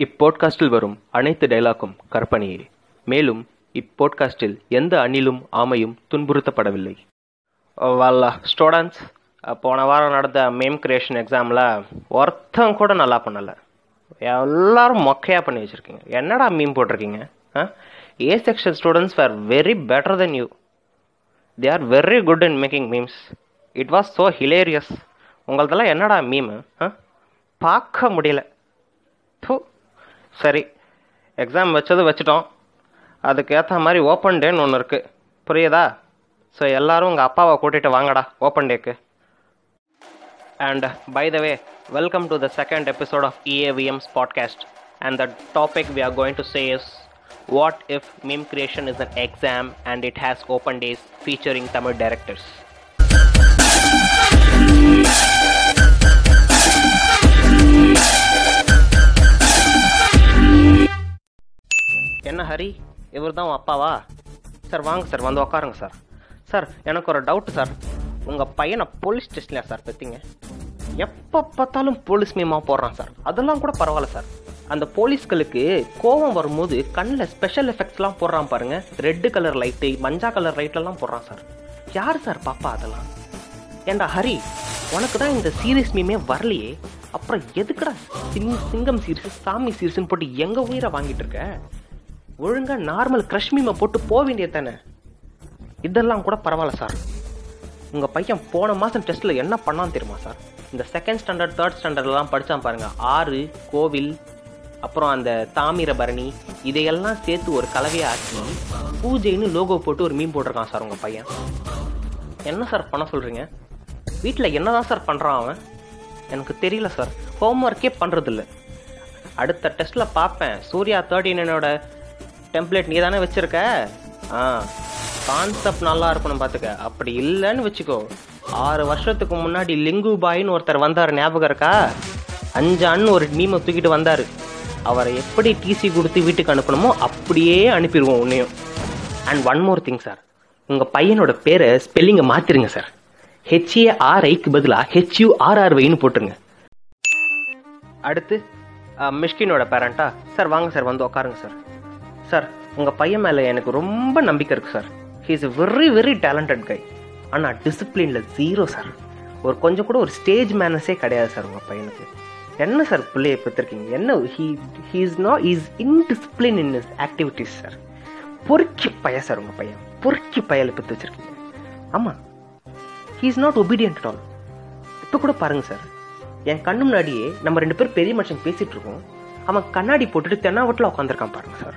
இப்போட்காஸ்டில் வரும் அனைத்து டைலாக்கும் கற்பனையே. மேலும் இப்போட்காஸ்டில் எந்த அணிலும் ஆமையும் துன்புறுத்தப்படவில்லை. வல்ல ஸ்டூடெண்ட்ஸ் போன வாரம் நடந்த மேம் கிரியேஷன் எக்ஸாமில் ஒருத்தன் கூட நல்லா பண்ணலை. எல்லாரும் மொக்கையாக பண்ணி வச்சுருக்கீங்க. என்னடா மீம் போட்டிருக்கீங்க? ஆ? A section students are very better then you they are very good in making memes it was so hilarious உங்களதெல்லாம் என்னடா மீமு ஆ? பார்க்க முடியல. தூ. சரி. எக்ஸாம் வச்சது வச்சுட்டோம். அதுக்கேற்ற மாதிரி ஓப்பன் டேன்னு ஒன்று இருக்குது புரியுதா? ஸோ எல்லாரும் உங்கள் அப்பாவை கூட்டிகிட்டு வாங்கடா open take and by the way welcome to the second episode of EAVMs podcast and the topic we are going to say is what if meme creation is an exam and it has open days featuring Tamil directors இவர் தான் அப்பாவா? Sir வாங்க sir வந்து உக்காருங்க sir sir எனக்கு ஒரு doubt sir உங்கள் பையனை போலீஸ் ஸ்டேஷன்லையா சார் பார்த்தீங்க எப்போ பார்த்தாலும் போலீஸ் மீமா போடுறான் சார் அதெல்லாம் கூட பரவாயில்ல சார் அந்த போலீஸ்களுக்கு கோவம் வரும்போது கண்ணில் ஸ்பெஷல் எஃபெக்ட்ஸ்லாம் போடுறான் பாருங்க. ரெட்டு கலர் லைட்டு மஞ்சா கலர் லைட்லலாம் போடுறான் சார் யார் சார் பாப்பா அதெல்லாம்? ஏண்டா ஹரி உனக்கு தான் இந்த சீரியஸ் மீமே வரலையே. அப்புறம் எதுக்குடா சிங் சிங்கம் சீரிஸ் சாமி சீரிஸ்ன்னு போட்டு எங்கள் உயிரை வாங்கிட்டு இருக்க? ஒழுங்காக நார்மல் க்ரஷ் மீமை போட்டு போக வேண்டியது தானே இதெல்லாம் கூட பரவாயில்ல சார் உங்கள் பையன் போன மாதம் டெஸ்ட்டில் என்ன பண்ணான்னு தெரியுமா சார் இந்த செகண்ட் ஸ்டாண்டர்ட் தேர்ட் ஸ்டாண்டர்ட்லாம் படிச்சான் பாருங்கள் ஆறு கோவில் அப்புறம் அந்த தாமிரபரணி இதையெல்லாம் சேர்த்து ஒரு கலவையை ஆக்கி பூஜைன்னு லோகோ போட்டு ஒரு மீன் போட்டிருக்கான் சார் உங்கள் பையன். என்ன சார் பண்ண சொல்கிறீங்க வீட்டில் என்னதான் சார் பண்ணுறான் அவன்? எனக்கு தெரியல சார் ஹோம்ஒர்க்கே பண்ணுறதில்ல அடுத்த டெஸ்ட்டில் பார்ப்பேன். சூர்யா தேர்ட்டி நைனோட டெம்ப்ளேட் நீ தானே வச்சிருக்க? ஆ கான்செப்ட் நல்லா இருக்கணும் பார்த்துக்க அப்படி இல்லைன்னு வச்சுக்கோ. ஆறு வருஷத்துக்கு முன்னாடி லிங்கு பாயின்னு ஒருத்தர் வந்தார் ஞாபகம் இருக்கா? அஞ்சு அண்ணு ஒரு மீமை தூக்கிட்டு வந்தார். அவரை எப்படி டிசி கொடுத்து வீட்டுக்கு அனுப்பணுமோ அப்படியே அனுப்பிடுவோம் உன்னையும். And one more thing sir உங்கள் பையனோட பேரை ஸ்பெல்லிங்கை மாற்றிருங்க சார் ஹெச்ஏஆர்ஐக்கு பதிலாக ஹெச்யூஆர்ஆர்வைன்னு போட்டுருங்க. அடுத்து மிஷ்கினோட பேரண்டா சார் வாங்க சார் வந்து உட்காருங்க சார் சார் உங்கள் பையன் மேலே எனக்கு ரொம்ப நம்பிக்கை இருக்குது sir he is very very talented guy ஆனால் டிசிப்ளினில் ஜீரோ சார் ஒரு கொஞ்சம் கூட ஒரு ஸ்டேஜ் மேனஸே கிடையாது சார் உங்கள் பையனுக்கு. என்ன சார் பிள்ளையை பெற்றிருக்கீங்க? என்ன he he is no is indiscipline in his activities sir பொறுக்கி பைய சார் உங்கள் பையன். பொறுக்கி பயலை பெற்று வச்சுருக்கீங்க. ஆமாம் he is not obedient all இப்போ கூட பாருங்க சார் என் கண்ணு முன்னாடியே நம்ம ரெண்டு பேரும் பெரிய மனுஷன் பேசிட்டு இருக்கோம். அவன் கண்ணாடி போட்டுட்டு தென்னாவட்டில் உட்காந்துருக்கான் பாருங்க சார்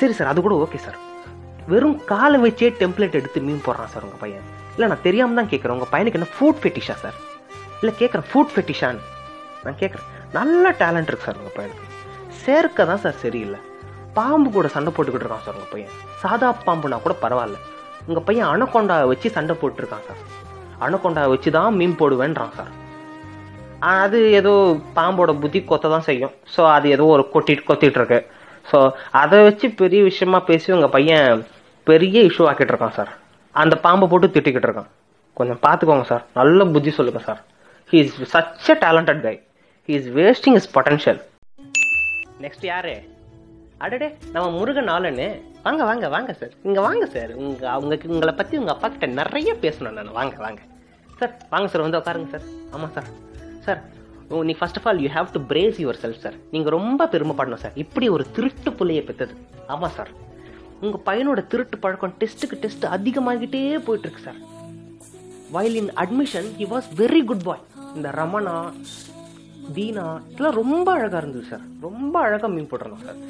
சரி சார் அது கூட ஓகே சார். வெறும் காலை வச்சே டெம்ப்ளேட் எடுத்து மீன் போடுறான் சார் உங்கள் பையன். இல்லை நான் தெரியாமல் தான் கேட்குறேன் உங்கள் பையனுக்கு என்ன ஃபுட் ஃபெட்டிஷா சார்? இல்லை கேட்குறேன் ஃபுட் ஃபெட்டிஷான்னு நான் கேட்குறேன் நல்ல டேலண்ட் இருக்கு சார் உங்கள் பையனுக்கு. சேர்க்க தான் சார் சரியில்லை. பாம்பு கூட சண்டை போட்டுக்கிட்டு இருக்கான் சார் உங்கள் பையன். சாதா பாம்புனா கூட பரவாயில்ல. உங்கள் பையன் அணக்கொண்டாவை வச்சு சண்டை போட்டுருக்கான் சார். அணக்கொண்டாவை வச்சு தான் மீன் போடுவேன்றான் சார். அது ஏதோ பாம்போட புத்தி கொத்த தான் செய்யும். ஸோ அது ஏதோ ஒரு கொட்டிட்டு கொத்திட்டு இருக்கு. ஸோ அதை வச்சு பெரிய விஷயமா பேசி உங்கள் பையன் பெரிய இஷ்யூ ஆக்கிட்டு இருக்கான் சார் அந்த பாம்பை போட்டு திட்டிக்கிட்டு இருக்கான். கொஞ்சம் பார்த்துக்கோங்க சார் நல்ல புத்தி சொல்லுங்க sir he is such a talented guy he is wasting his potential next யாரு? அடடே நம்ம முருகன் ஆளுன்னு. வாங்க வாங்க வாங்க சார் இங்கே வாங்க சார் உங்கள் அவங்க உங்களை பற்றி உங்கள் அப்பா கிட்ட நிறைய பேசணும் நான் வாங்க வாங்க. சார் வாங்க சார் வந்து உட்காருங்க சார் ஆமாம் சார் சார் நீ first of all you have to brace yourself sir நீங்கள் ரொம்ப பெருமைப்படணும் சார் இப்படி ஒரு திருட்டு புள்ளையை பெற்றது. ஆமாம் சார் உங்கள் பையனோட திருட்டு பழக்கம் டெஸ்ட்டுக்கு டெஸ்ட் அதிகமாகிட்டே போயிட்டுருக்கு sir while in admission he was very good boy இந்த ரமணா தீனா இதெல்லாம் ரொம்ப அழகாக இருந்தது சார் ரொம்ப அழகாக மீன் போட்டுருந்தோம் சார்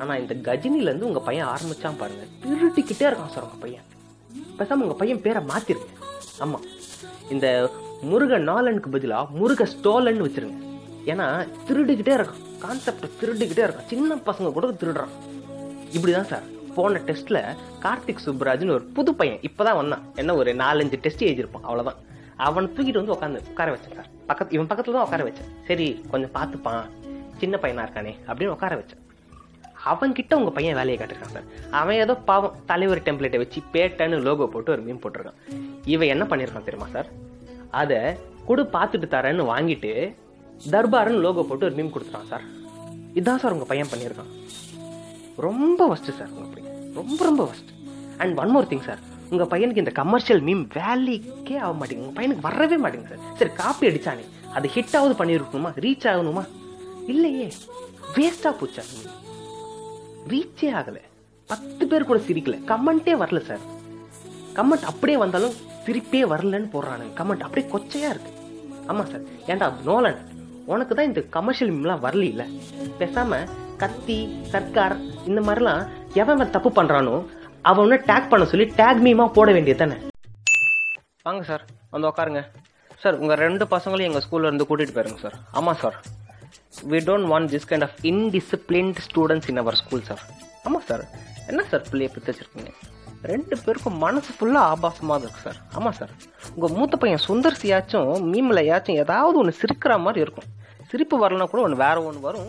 ஆனால் இந்த கஜினிலேருந்து உங்கள் பையன் ஆரம்பித்தான் பாருங்கள் திருட்டிக்கிட்டே இருக்கான் சார் உங்கள் பையன். பேசாமல் உங்கள் பையன் பேரை மாற்றிருங்க ஆமாம் இந்த முருக நாலனுக்கு பதிலாக முருக ஸ்டோலன்னு வச்சிருங்க. ஏன்னா திருடிக்கிட்டே இருக்கும் கான்செப்டை திருடிக்கிட்டே இருக்கும் சின்ன பசங்க கூட திருடுறான். இப்படிதான் சார். போன டெஸ்ட்ல கார்த்திக் சுப்ராஜ்னு ஒரு புது பையன் இப்பதான் வந்தான். என்ன ஒரு நாலஞ்சு டெஸ்ட் எழுதியிருப்பான். அவ்வளவுதான். அவனை தூக்கிட்டு வந்து உட்காந்து உட்கார வச்சேன் சார். பக்கத்து இவன் பக்கத்துல தான் உட்கார வச்சேன். சரி கொஞ்சம் பார்த்துப்பான். சின்ன பையனா இருக்கானே அப்படின்னு உட்கார வச்சேன். அவன் கிட்ட உங்க பையன் வேலையை காட்டிருக்கான் சார். அவன் ஏதோ பாவம் தலைவர் டெம்ப்ளேட்டை வச்சு பேட்டன்னு லோகோ போட்டு ஒரு மீன் போட்டிருக்கான். இவன் என்ன பண்ணிருக்கான் தெரியுமா சார்? அதை கொடு பார்த்துட்டு தரேன்னு வாங்கிட்டு தர்பார்னு லோகோ போட்டு ஒரு மீம் கொடுத்துட்டான் சார். இதுதான் சார் உங்கள் பையன் பண்ணியிருக்கான். ரொம்ப ஃபஸ்ட்டு சார் உங்கள் பையன். ரொம்ப ரொம்ப first and one more thing sir. உங்கள் பையனுக்கு இந்த கமர்ஷியல் மீம் வேலைக்கே ஆக மாட்டேங்குது. உங்கள் பையனுக்கு வரவே மாட்டேங்குது சார். சரி காப்பி அடிச்சானே. அது ஹிட் ஆகுது பண்ணியிருக்கணுமா? ரீச் ஆகணுமா? இல்லையே. வேஸ்ட்டாக போச்சா ரீச்சே ஆகலை. பத்து பேர் கூட சிரிக்கல. கமெண்ட்டே வரல சார். கமெண்ட் அப்படியே வந்தாலும் சிரிப்பே வரலன்னு போடுறானுங்க. கமெண்ட் அப்படியே கொச்சையா இருக்கு. ஆமா சார். ஏன்டா நோலன் உனக்கு தான் இந்த கமர்ஷியல் மீம்லாம் வரல பேசாமல் பேசாம கத்தி சர்க்கார் இந்த மாதிரிலாம் எவன் தப்பு பண்றானோ அவனை டேக் பண்ண சொல்லி டேக் மீமா போட வேண்டியது தானே? வாங்க சார் வந்து உட்காருங்க சார் உங்கள் ரெண்டு பசங்களையும் எங்கள் ஸ்கூலில் இருந்து கூட்டிகிட்டு போயிருங்க சார். ஆமாம் sir. We don't want this kind of indisciplined students in our school sir. ஆமாம் சார். என்ன சார் பிள்ளைய பித்து வச்சுருக்கீங்க? ரெண்டு பேருக்கும் மனசு ஃபுல்லாக ஆபாசமாக இருக்கு சார் ஆமாம் சார் உங்கள் மூத்த பையன் சுந்தர்சியாச்சும் மீமில் யாச்சும் ஏதாவது ஒன்று சிரிக்கிற மாதிரி இருக்கும். சிரிப்பு வரலனா கூட ஒன்று வேற ஒன்று வரும்.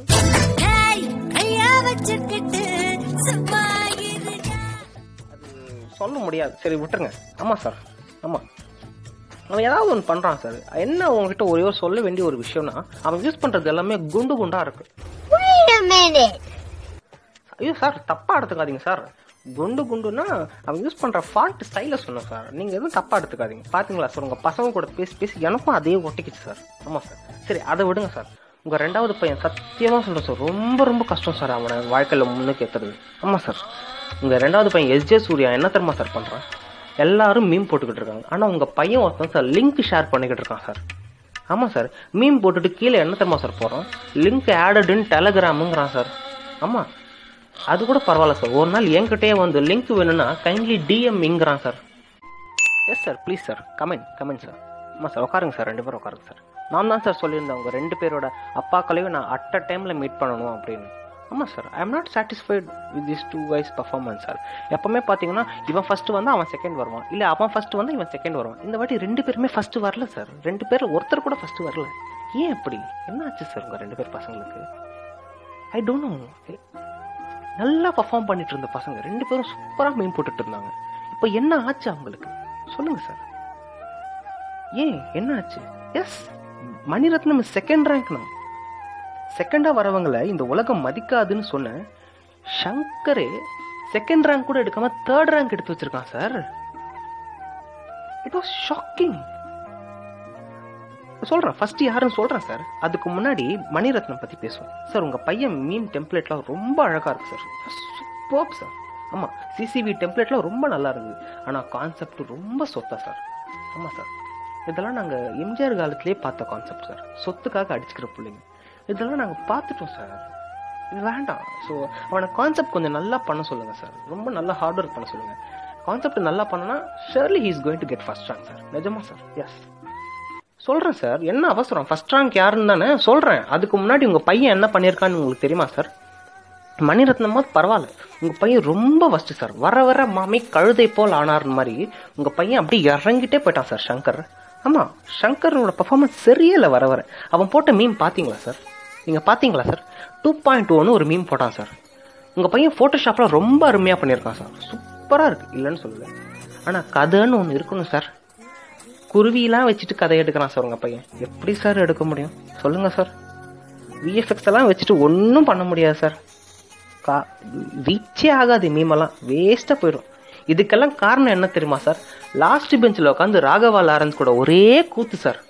அது சொல்ல முடியாது. சரி விட்டுருங்க. ஆமாம் சார் ஆமாம் அவன் ஏதாவது ஒன்று பண்ணுறான் சார் என்ன உங்ககிட்ட ஒரே ஒரு சொல்ல வேண்டிய ஒரு விஷயம்னா அவன் யூஸ் பண்ணுறது எல்லாமே குண்டு குண்டாக இருக்கு. ஐயோ சார் தப்பாக எடுத்துக்காதீங்க சார் குண்டு குண்டுனா அவன் யூஸ் பண்ணுற ஃபால்ட் ஸ்டைலை சொன்னேன் சார் நீங்கள் எதுவும் தப்பாக எடுத்துக்காதீங்க. பார்த்தீங்களா சார் உங்கள் பசங்க கூட பேசி பேசி எனக்கும் அதே ஒட்டிக்கிச்சு சார் ஆமாம் சார் சரி அதை விடுங்க சார் உங்கள் ரெண்டாவது பையன் சத்தியமாக சொல்கிறேன் சார் ரொம்ப ரொம்ப கஷ்டம் சார் அவனை வாழ்க்கையில் முன்னுக்கு ஏற்றுறது ஆமாம் சார் உங்கள் ரெண்டாவது பையன் எஸ்ஜே சூர்யா என்ன தெரியுமா சார் பண்ணுறான் எல்லாரும் மீம் போட்டுக்கிட்டு இருக்காங்க. ஆனால் உங்கள் பையன் ஒருத்தன் சார் லிங்க் ஷேர் பண்ணிக்கிட்டு இருக்கான் சார் ஆமாம் சார் மீம் போட்டுட்டு கீழே என்ன தெரியுமா சார் போகிறோம் லிங்க் ஆடடுன்னு டெலகிராமுங்கிறான் சார் ஆமாம் அது கூட பரவாயில்ல சார் ஒரு நாள் என்கிட்டயே வந்து லிங்க் வேணும்னா kindly டிஎம்ங்கிறான் sir yes sir please sir comment comment sir ஆமாம் சார் உட்காருங்க சார் ரெண்டு பேரும் உட்காருங்க சார் நான் தான் சார் சொல்லியிருந்தேன். உங்கள் ரெண்டு பேரோட அப்பாக்களையும் நான் அட் அ டைமில் மீட் பண்ணணும் அப்படின்னு. ஆமாம் sir I am not satisfied with this two wise performance sir எப்போவுமே பார்த்தீங்கன்னா இவன் ஃபஸ்ட்டு வந்து அவன் செகண்ட் வருவான். இல்லை அவன் ஃபஸ்ட்டு வந்து இவன் செகண்ட் வருவான். இந்த வாட்டி ரெண்டு பேருமே ஃபஸ்ட்டு வரல சார் ரெண்டு பேரில் ஒருத்தர் கூட ஃபஸ்ட்டு வரல. ஏன் அப்படி? என்ன ஆச்சு சார் உங்கள் ரெண்டு பேர் பசங்களுக்கு? ஐ டோன்ட் நோ நல்லா பர்ஃபார்ம் பண்ணிட்டு இருந்த பசங்க. ரெண்டு பேரும் சூப்பராக மீன் போட்டுட்டு இருந்தாங்க இப்போ என்ன ஆச்சு அவங்களுக்கு? சொல்லுங்க சார் ஏன்? என்ன ஆச்சு? எஸ் மணிரத்னம் செகண்ட் ரேங்க் நான் செகண்டா வரவங்கள இந்த உலகம் மதிக்காதுன்னு சொன்ன ஷங்கரே செகண்ட் ரேங்க் கூட எடுக்காம தேர்ட் ரேங்க் எடுத்து வச்சிருக்கான் சார் இட் வாஸ் ஷாக்கிங் சொல்கிறேன் ஃபஸ்ட்டு யாருன்னு சொல்கிறேன் சார் அதுக்கு முன்னாடி மணிரத்னம் பற்றி பேசுவோம். சார் உங்கள் பையன் மீன் டெம்ப்ளேட்லாம் ரொம்ப அழகாக இருக்குது சார் சூப்பர் சார் ஆமாம் சிசிவி டெம்ப்ளேட்லாம் ரொம்ப நல்லா இருந்தது. ஆனால் கான்செப்ட் ரொம்ப சொத்தா சார் ஆமாம் சார் இதெல்லாம் நாங்கள் எம்ஜிஆர் காலத்திலே பார்த்த கான்செப்ட் சார் சொத்துக்காக அடிச்சுக்கிற பிள்ளைங்க. இதெல்லாம் நாங்கள் பார்த்துட்டோம் சார் இது வேண்டாம். ஸோ அவனை கான்செப்ட் கொஞ்சம் நல்லா பண்ண சொல்லுங்கள் சார் ரொம்ப நல்லா ஹார்ட் ஒர்க் பண்ண சொல்லுங்கள் கான்செப்ட் நல்லா பண்ணனா surely he is going to get first rank sir நிஜமா சார் எஸ் சொல்கிறேன் சார் என்ன அவசரம்? ஃபஸ்ட் ரேங்க் யாருன்னு தானே சொல்கிறேன் அதுக்கு முன்னாடி உங்கள் பையன் என்ன பண்ணியிருக்கான்னு உங்களுக்கு தெரியுமா சார் மணிரத்னமா பரவாயில்ல. உங்கள் பையன் ரொம்ப ஃபஸ்ட்டு சார் வர வர மாமி கழுதை போல் ஆனார்னு மாதிரி உங்கள் பையன் அப்படியே இறங்கிட்டே போயிட்டான் சார் சங்கர். ஆமாம் சங்கரோட பர்ஃபார்மன்ஸ் சரியில்லை வர வர. அவன் போட்ட மீம் பார்த்தீங்களா சார் நீங்கள் பார்த்தீங்களா சார் டூ பாயிண்ட் ஒன்று ஒரு மீம் போட்டான் சார் உங்கள் பையன் ஃபோட்டோஷாப்பில் ரொம்ப அருமையாக பண்ணியிருக்கான் சார் சூப்பராக இருக்குது இல்லைன்னு சொல்லல. ஆனால் கதைன்னு ஒன்று இருக்கணும் சார் குருவிலாம் வச்சுட்டு கதை எடுக்கிறான் சார் உங்க பையன். எப்படி சார் எடுக்க முடியும்? சொல்லுங்க சார். விஎஃப்எக்ஸ் எல்லாம் வச்சுட்டு ஒன்றும் பண்ண முடியாது சார். கா ரீச்சே ஆகாது மீமெல்லாம் வேஸ்ட்டாக போயிடும். இதுக்கெல்லாம் காரணம் என்ன தெரியுமா சார்? லாஸ்ட் பெஞ்சில் உட்காந்து ராகவா லாரன்ஸ் கூட ஒரே கூத்து சார்.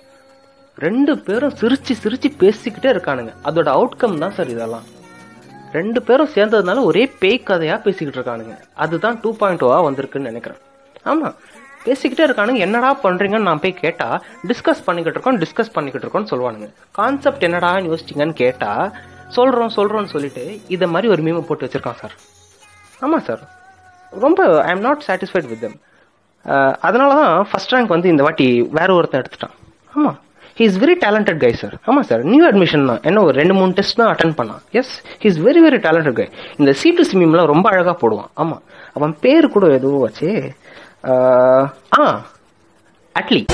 ரெண்டு பேரும் சிரிச்சு சிரிச்சு பேசிக்கிட்டே இருக்கானுங்க. அதோட அவுட்கம் தான் சார் இதெல்லாம். ரெண்டு பேரும் சேர்ந்ததுனால ஒரே பேய் கதையாக பேசிக்கிட்டு இருக்கானுங்க. அதுதான் டூ பாயிண்ட் ஓவாக வந்திருக்குன்னு நினைக்கிறேன். ஆமாம் பேசிக்கிட்டே இருக்கானுங்க. என்னடா பண்ணுறீங்கன்னு நான் போய் கேட்டால் டிஸ்கஸ் பண்ணிக்கிட்டு இருக்கோம் டிஸ்கஸ் பண்ணிக்கிட்டு இருக்கோம்னு சொல்லுவானுங்க. கான்செப்ட் என்னடான்னு யோசிச்சிங்கன்னு கேட்டால் சொல்கிறோம் சொல்கிறோம்னு சொல்லிட்டு இதை மாதிரி ஒரு மீமை போட்டு வச்சுருக்கான் சார். ஆமாம் சார். ரொம்ப I am not satisfied with them அதனால தான் ஃபஸ்ட் ரேங்க் வந்து இந்த வாட்டி வேற ஒருத்தன் எடுத்துட்டான். ஆமாம் he is very talented guy sir ஆமாம் சார் நியூ அட்மிஷன் தான். என்ன ஒரு ரெண்டு மூணு டெஸ்ட் தான் அட்டன் பண்ணான். Yes he is very very talented guy இந்த சீட்டு சிமிம்லாம் ரொம்ப அழகாக போடுவான். ஆமாம் அவன் பேர் கூட ஏதோ வச்சு. Euh, ah, Atli.